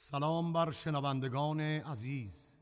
سلام بر شنوندگان عزیز.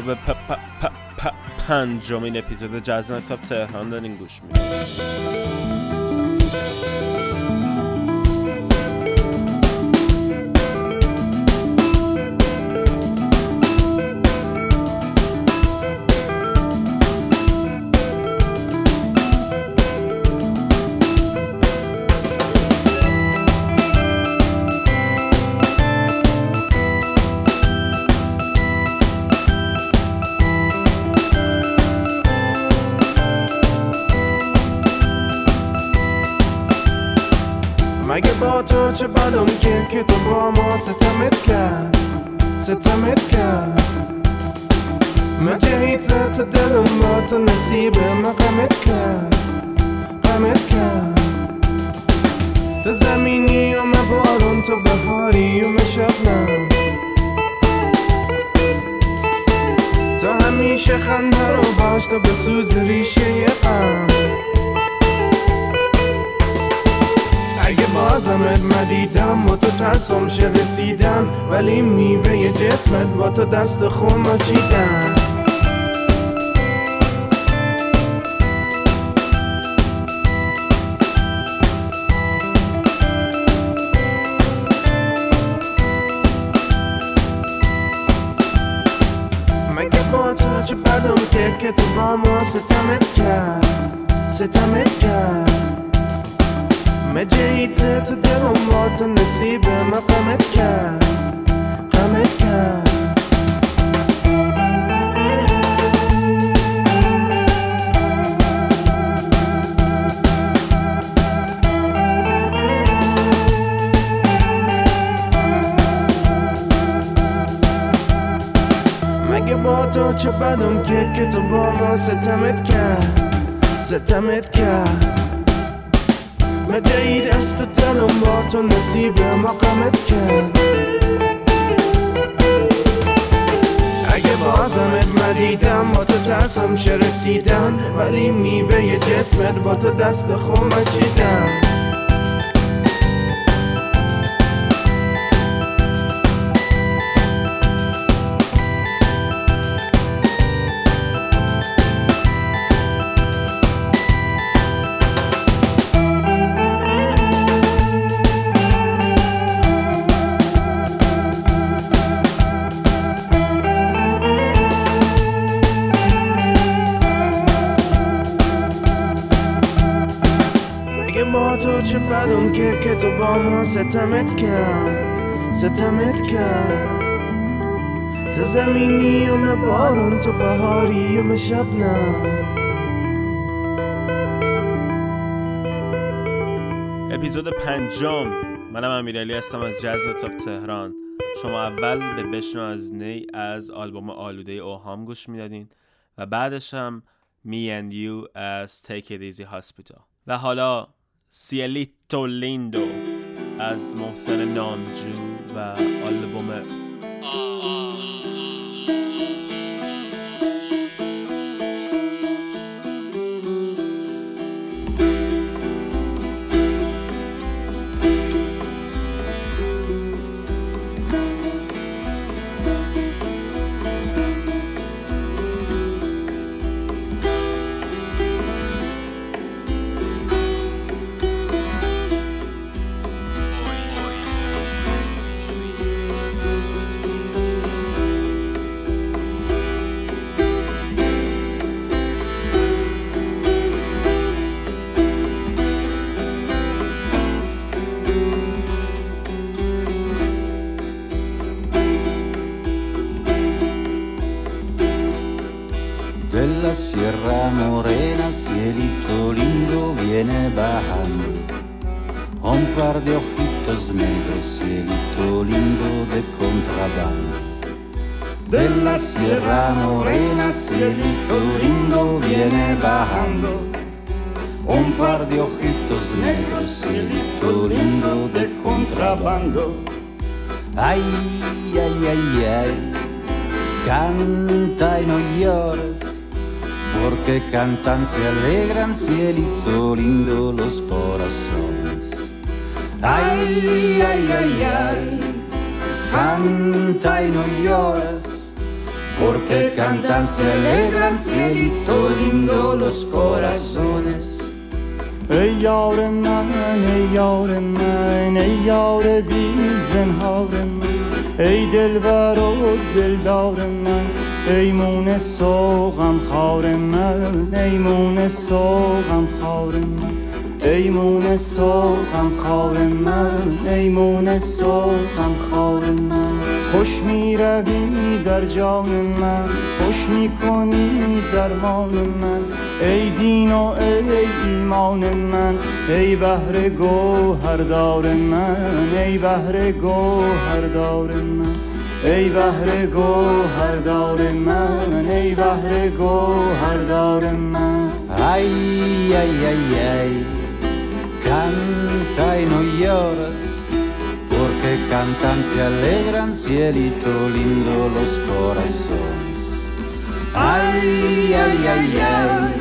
به پ پ پ پنجمین اپیزود جزنت تاب تهران دارین گوش می‌دید دلم با تو نصیب ما قمت کرد قمت کرد. تو زمینی و ما بارون تو بهاری و من شبنم تا همیشه خنده رو باش تا بسوز ریشه غم. اگه بازمت مدیدم و تو ترسم شه رسیدم ولی میوه جسمت با تو دست خون چیدم ستمت کرد. مجیت تو دلم با تو نصیب ما غمت کرد. غمت کرد. مگه با تو چه بدم که که تو با ما ستمت کرد؟ ستمت کرد مجید از تو دلم با تو نصیب مقامت کرد. اگه بازمت ندیدم با تو ترسم شه رسیدن. ولی میوه جسمت با تو دست خون چیدم تو با ما ستمت کرد ستمت کرد. تو زمینی و من بارون تو بهاری و من شبنم. اپیزود پنجم. منم امیرعلی هستم از جاز تاپ تهران. شما اول به بشنو از نی از آلبوم آلوده اوهام گوش می‌دادین و بعدش هم می and You از Take It Easy Hospital. و حالا سیلیتو لیندو از محسن نامجو و آلبوم Morena, cielito lindo viene bajando. Un par de ojitos negros, cielito lindo de contrabando. De la Sierra Morena, cielito lindo viene bajando. Un par de ojitos negros, cielito lindo de contrabando. Ay, ay, ay, ay, canta y no llores porque cantan, se alegran, cielito lindo los corazones. Ay, ay, ay, ay, canta y no lloras, porque cantan, se alegran, cielito lindo los corazones. Ey yavrum, ey yavrum, ey yavrum, bizin havrım. ای دلبر و دلدار من ای مون سوغم خار من ای مون سوغم خار من. ای مون سوغم خار من ای مون سوغم خار من. خوش می روی در جان من خوش می کنی درمان من. ای دین و ای ایمان من ای بهر گوهردار من ای بهر گوهردار من. ای بهر گوهردار من ای بهر گوهردار من. Ay, ay, ay, ay, canta y no llores, porque cantan, se alegran, cielito lindo los corazones. Ay, ay, ay, ay,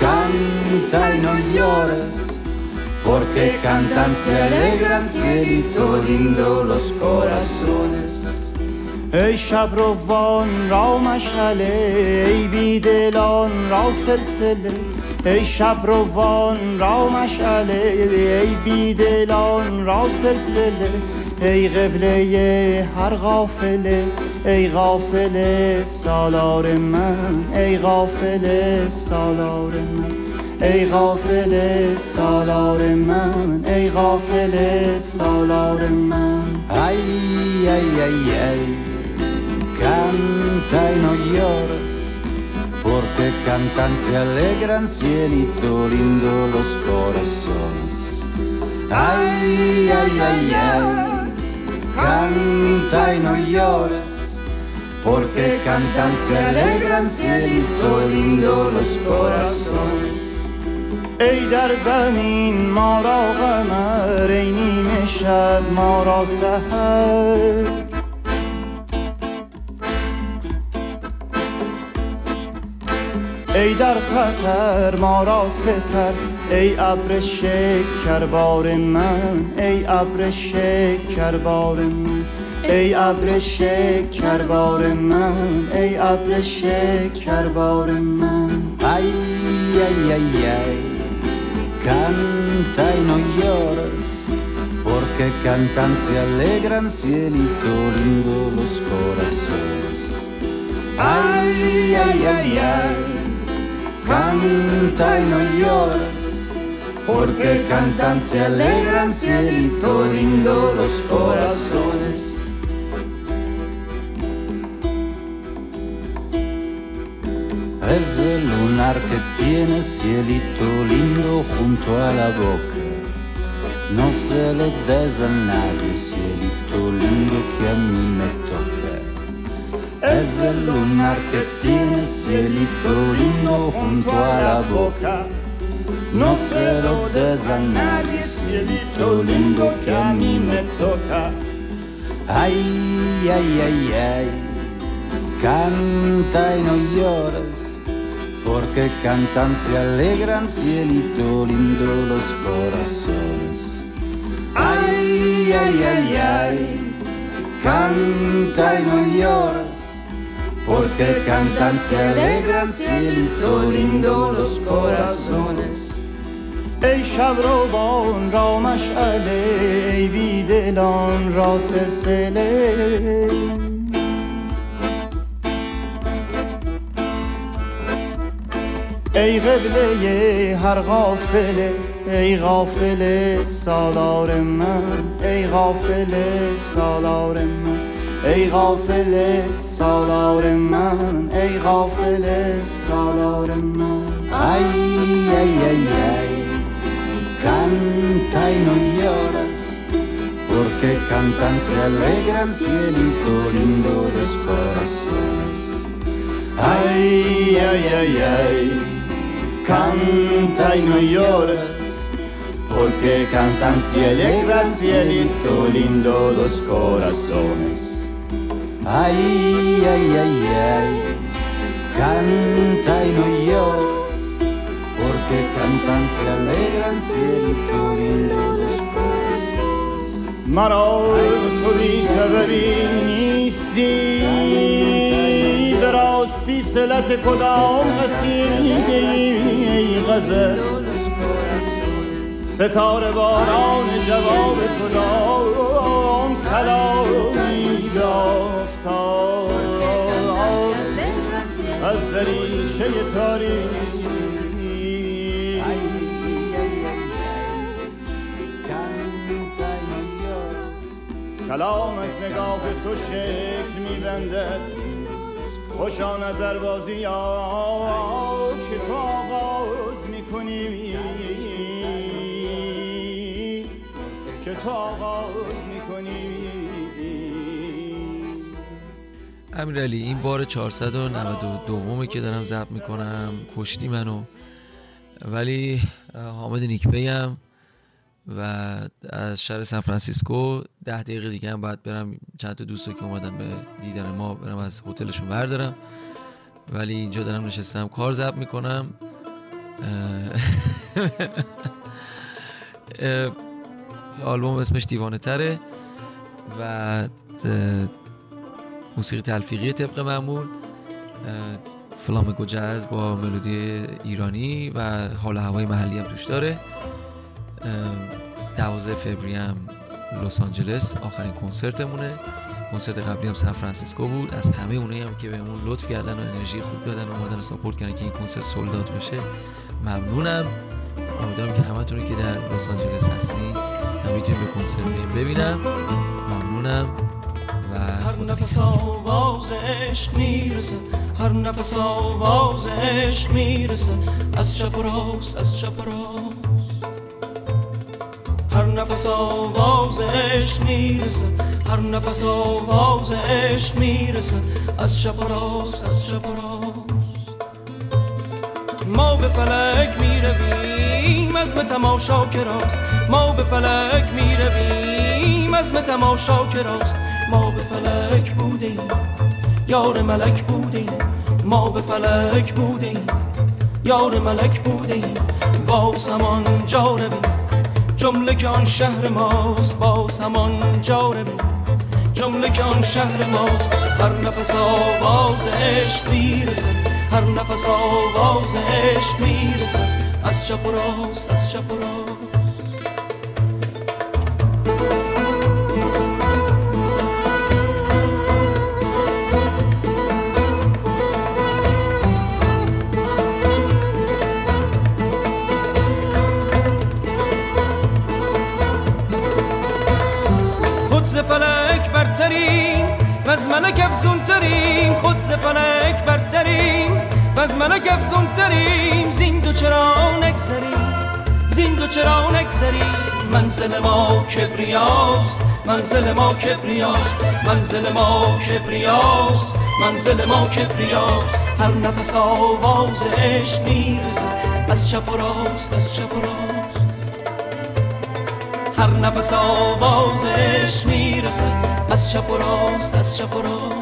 canta y no llores, porque cantan, se alegran, cielito lindo los corazones. ای شب روان را مشعله ای بیدلان را سلسله. ای شب روان را مشعله ای بیدلان را سلسله. ای قبله هر غافله ای غافل سالار من ای غافل سالار من. ای غافل سالار من ای غافل سالار من. Ay, ay, ay, ay, canta y no llores, porque cantan, se alegran, cielito lindo los corazones. Ay, ay, ay, ay, canta y no llores, porque cantan, se alegran, cielito lindo los corazones. ای در زمین ما را قمر ای نیمه شب ما را سحر ای در خطر ما را سپر ای ابر شکربار من ای ابر شکربار من ای ابر شکربار من ای ابر شکربار من Ay, ay, ay, ay, canta y no llores, porque cantan, se alegran, cielito lindo los corazones. Ay, ay, ay, ay, canta y no llores, porque cantan, se alegran, cielito lindo los corazones. Es el lunar que tiene cielito lindo junto a la boca. No se lo des a nadie, cielito lindo que a mí me toca. Es el lunar que tiene cielito lindo junto a la boca. No se lo des a nadie, cielito lindo que a mí me toca. Ay, ay, ay, ay, canta y no llores, porque cantan, se alegran, cielito lindo los corazones. Ay, ay, ay, ay, canta y no llores, porque cantan, se alegran, cielito lindo los corazones. ای شب روبان را مشعله ای بیدلان را سلسله ای قبله هر غافله ای غافل سالار من ای غافل سالار من ای غافل سالار من ای غافل سالار من Ay, ay, ay, ay, canta y no lloras, porque cantan, se alegran, cielito lindo los corazones. Ay, ay, ay, ay, canta y no llores, porque cantan si alegran cielito lindo los corazones. Ay, ay, ay, ay, canta y no llores, porque cantan, se alegran, cielito lindo los corazones. مرا تو بی سببی نیستی به راستی سلت کدام قصیده ای غزل ستاره باران جواب کدام سلامی یافتاد از دریچه llores. کلام از نگاه تو شکل میبندد خوشا نظر بازی یا که تو آغاز می‌کنی. که تو آغاز می‌کنی. امیرعلی این بار 492 که دارم ضبط می‌کنم کشتی منو. ولی حامد نیکپی هم و از شهر سان فرانسیسکو ده دقیقه دیگه هم باید برم. چند تا دوستا که اومدن به دیدن ما برم از هتلشون بردارم. ولی اینجا دارم نشستم. کار ضبط می‌کنم. آلبوم اسمش دیوانه تره و موسیقی تلفیقی طبق معمول. اه، فلامنکو جاز با ملودی ایرانی و حال هوای محلی هم توش داره. اه، 12 فوریه هم لس آنجلس آخرین کنسرتمونه. کنسرت قبلی هم سان فرانسیسکو بود. از همه اونایی هم که بهمون لطف کردن و انرژی خوب دادن و اومدن support کردن که این کنسرت sold out بشه ممنونم. امیدوارم که همتون که در لس آنجلس هستین هم به کنسرت ببینم. ممنونم. نفس آواز عشق می‌رسه. هر نفس آواز عشق می‌رسه. از چپ راست از چپ راست هر نفس آواز عشق می‌رسه. هر نفس آواز عشق می‌رسه. از چپ راست از چپ راست ما به فلک می‌رویم عزم تماشا که راست. ما به فلک می‌رویم عزم تماشا که راست. ما به فلک بودیم. یار ملک بودیم. ما به فلک بودیم. یار ملک بودیم. باز همان جا رویم جمله که آن شهر ماست باز همان جا رویم جمله که آن شهر ماست هر نفس آواز عشق می‌رسه هر نفس آواز عشق می‌رسه از چپ و راست از چپ و راست. از ملک افزونتریم خود ز فلک برتریم. و از ملک افزونتریم زین دو چرا نگذریم زین دو چرا نگذریم منزل ما کبریاست منزل ما کبریاست. منزل ما کبریاست منزل ما کبریاست. هر نفس آواز عشق می‌رسه از چپ و راست از چپ و راست. نفس آواز عشق می‌رسه از چپ و راست از چپ و راست.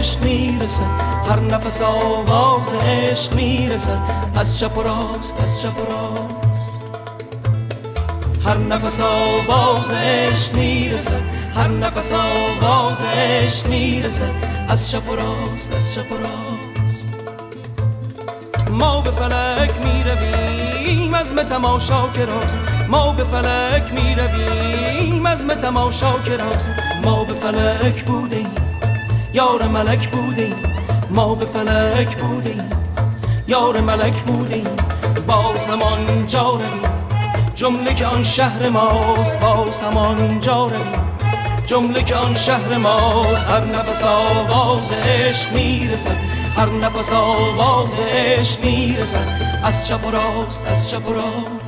عشق می‌رسه هر نفس آواز عشق می‌رسه از چپ و راست از چپ و راست. هر نفس آواز عشق می‌رسه هر نفس آواز عشق می‌رسه از چپ و راست از چپ و راست. ما به فلک می‌رویم عزم تماشا که راست. ما به فلک می‌رویم عزم تماشا که راست. ما به فلک بودیم. یار ملک بودیم ما به فلک بودیم یار ملک بودیم باز همان جا جمله که آن شهر ماست باز همان جا جمله که آن شهر ماست هر نفس آواز عشق می‌رسه هر نفس آواز عشق می‌رسه از چپ و راست از چپ و راست.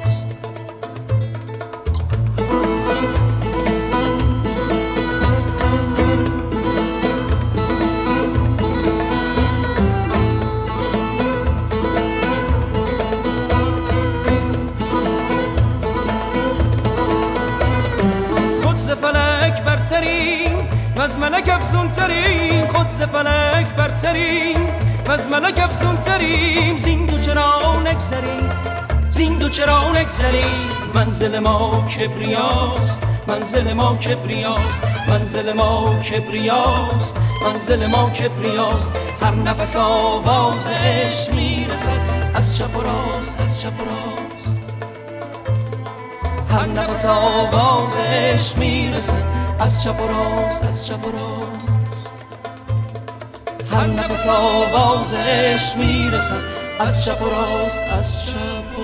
و از ملک افزونتریم خود ز فلک برتریم. و از ملک افزونتریم زین دو چرا نگذریم. زین دو چرا نگذریم. منزل ما کبریاست منزل ما کبریاست منزل ما کبریاست منزل ما کبریاست. هر نفس آواز عشق می‌رسد از چپ و راست از چپ و راست. هر نفس آواز عشق می‌رسه از چپ و راست از چپ و راست هر نفس آواز عشق می‌رسه از چپ و راست از چپ و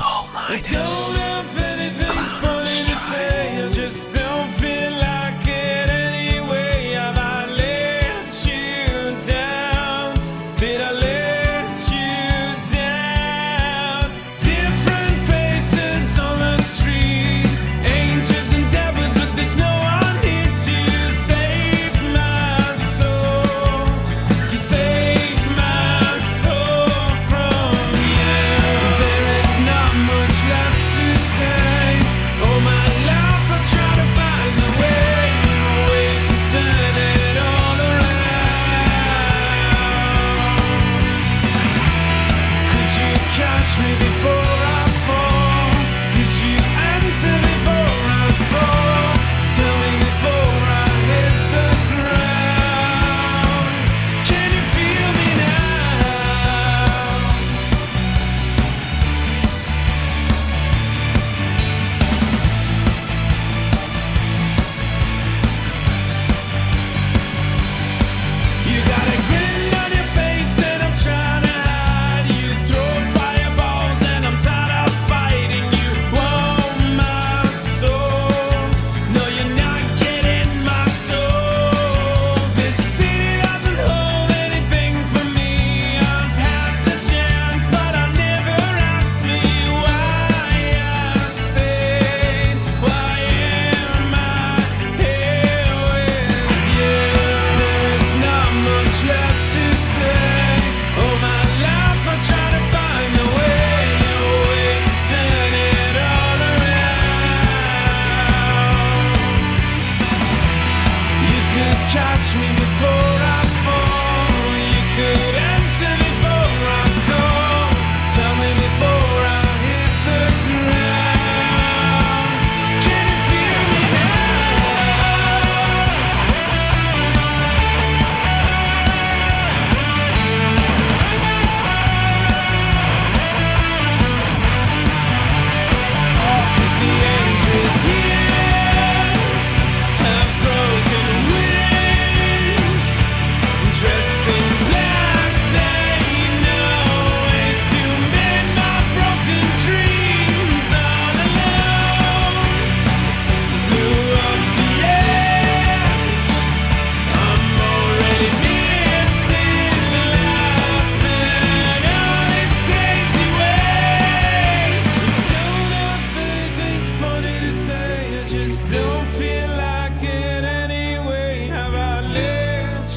I don't have anything funny to say. I just don't feel like.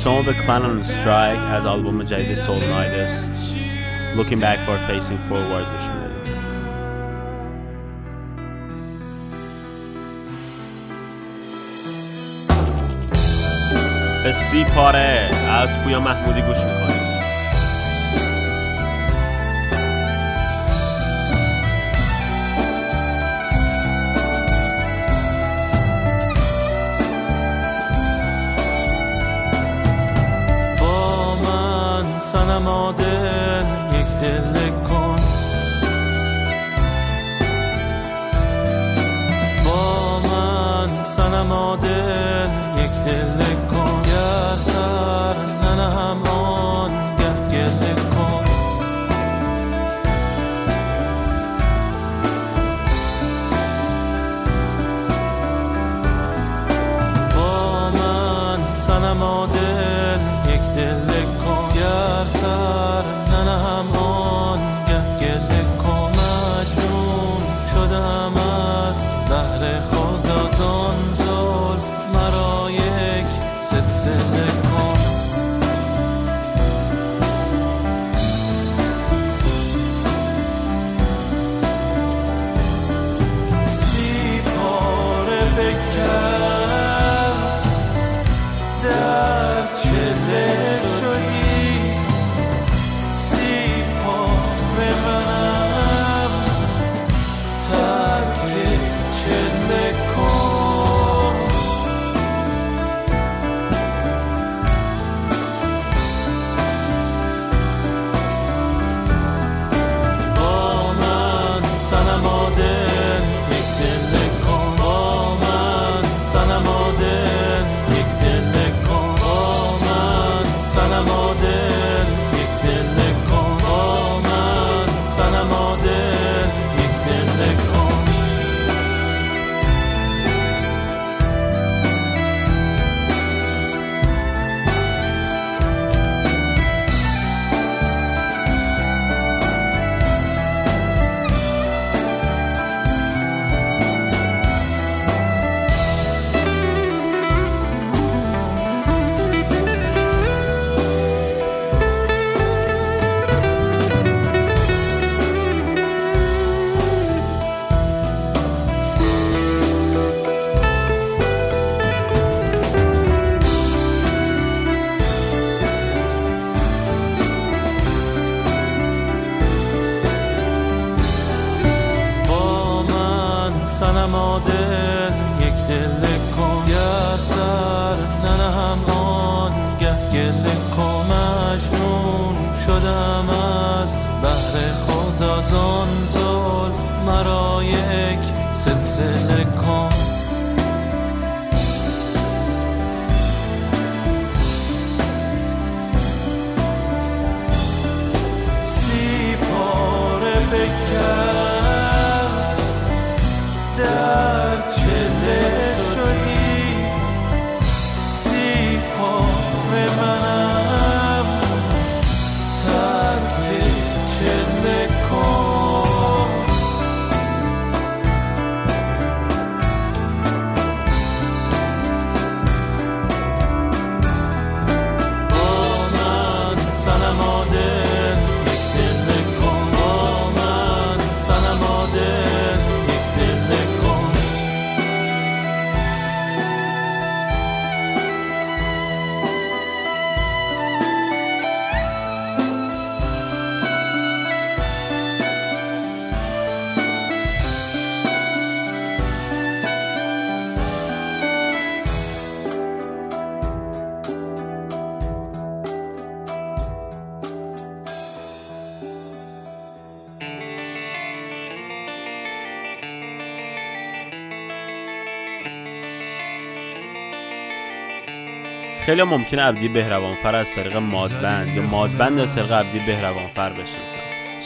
شما به Clan on Strike از آلبوم جدید سول نایدس Looking Back for Facing Forward گوش میدادید به سی پاره از پویا محمودی گوش میکنید سنما دل یک دل کن. گر سر ننهم آن گه گله کن. مجنون شدم از بهر خود. از آن زلف مرا یک سلسله کن. خیلی ممکنه عبدی بهروانفر از طریق مادبند یا مادبند از طریق عبدی بهروانفر بشناسن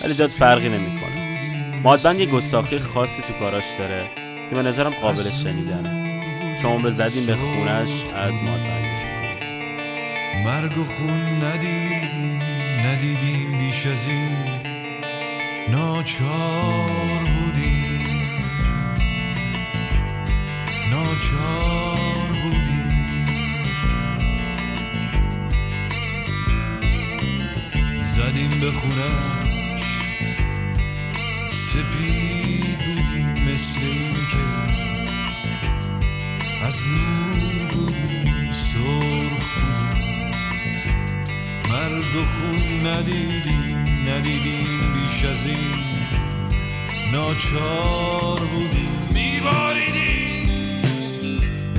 ولی جاد فرقی نمی‌کنه. مادبند یه گستاخی خاصی تو کاراش داره که به نظرم قابل شنیدنه. شما به زدین به خونش از مادبند گوش می‌کنید مرگ و خون ندیدیم ندیدیم بیش از این. ناچار بودیم. ناچار اومدیم به خونش سپید بودیم مثل این که از نور بودیم سرخ بودیم مرگ و خون ندیدیم ندیدیم بیش از این. ناچار بودیم. میباریدیم.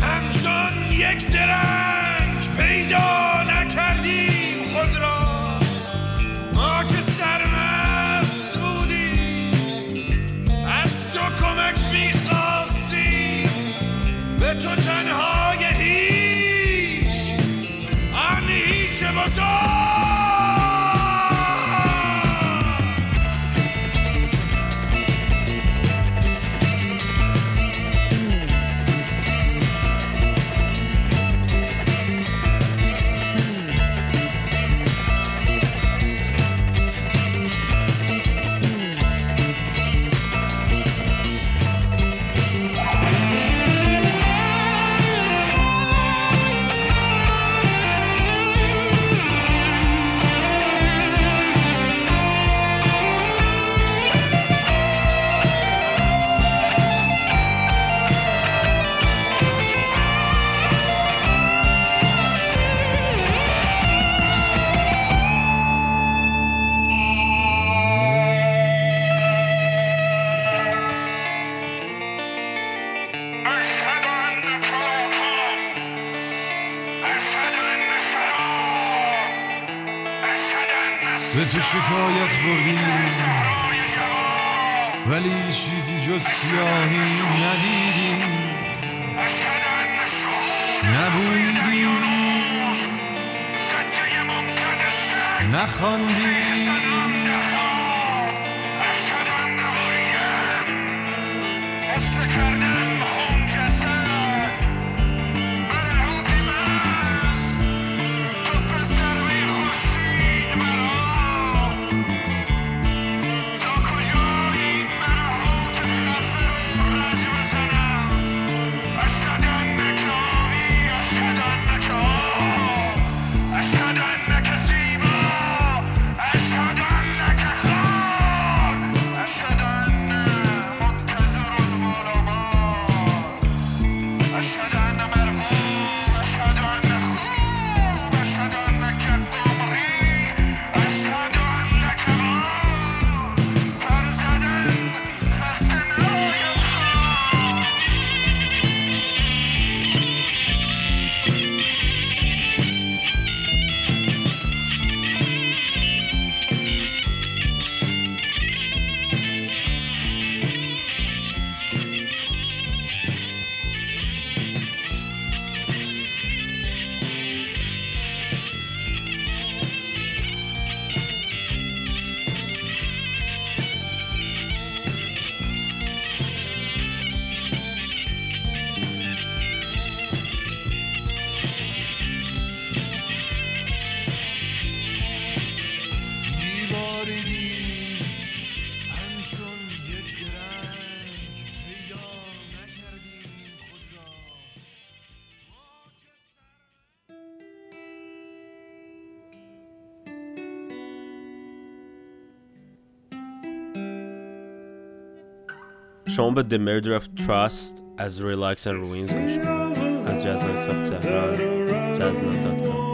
همچون یک درم Give a all! shown but the murder of trust as relax and ruins as jazz of Tehran, jazz.com.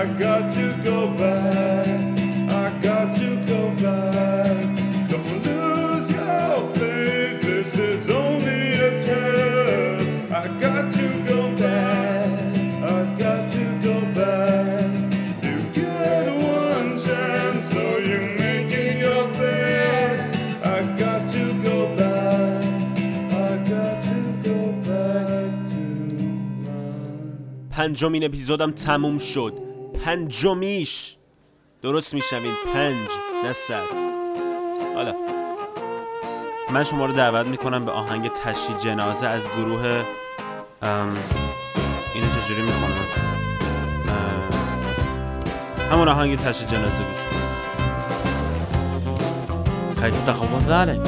I got to go back. I got to go back. Don't lose your faith. This is only a test. I got to go back. I got to go back. You get one chance, so you make it your best. I got to go back. I got to go back to my. پنجمین اپیزودم تموم شد پنجمیش. درست میشمین پنج نه صد. حالا. من شما رو دعوت می‌کنم به آهنگ تشییع جنازه از گروه ام، اینو چجوری می‌کنم همون آهنگ تشییع جنازه گوش کن. خیلی تخوف داره.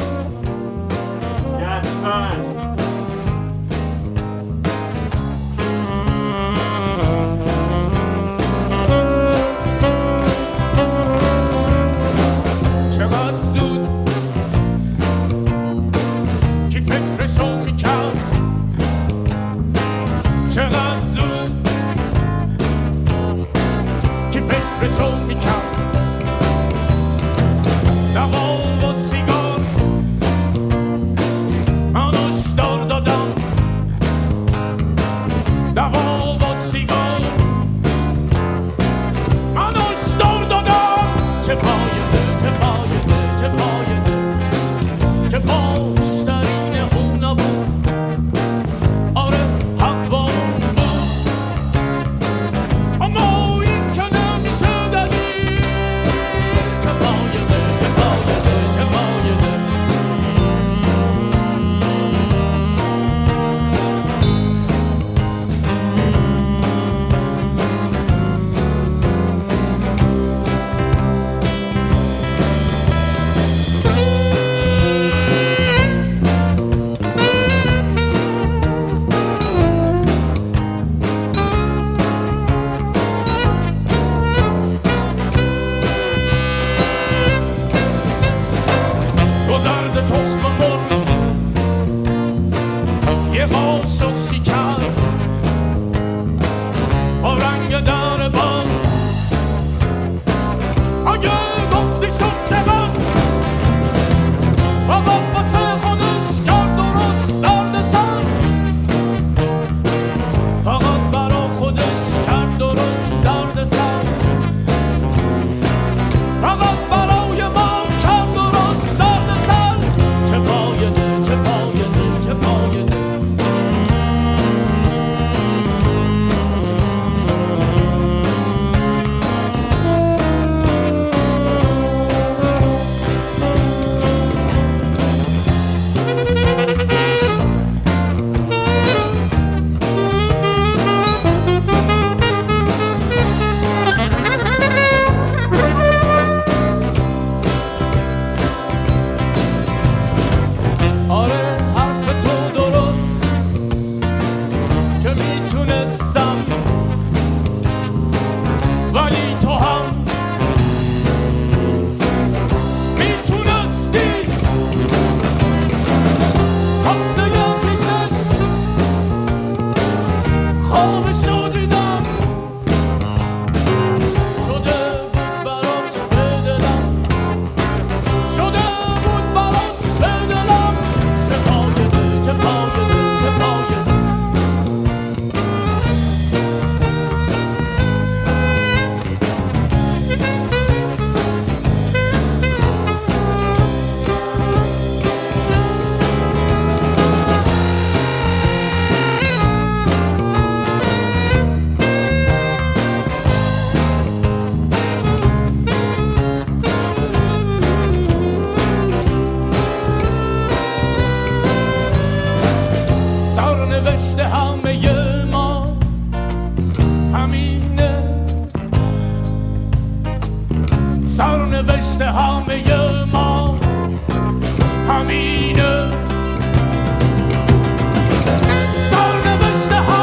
نوشته همه ما همینه. سرنوشت همه ما همینه. سرنوشت همه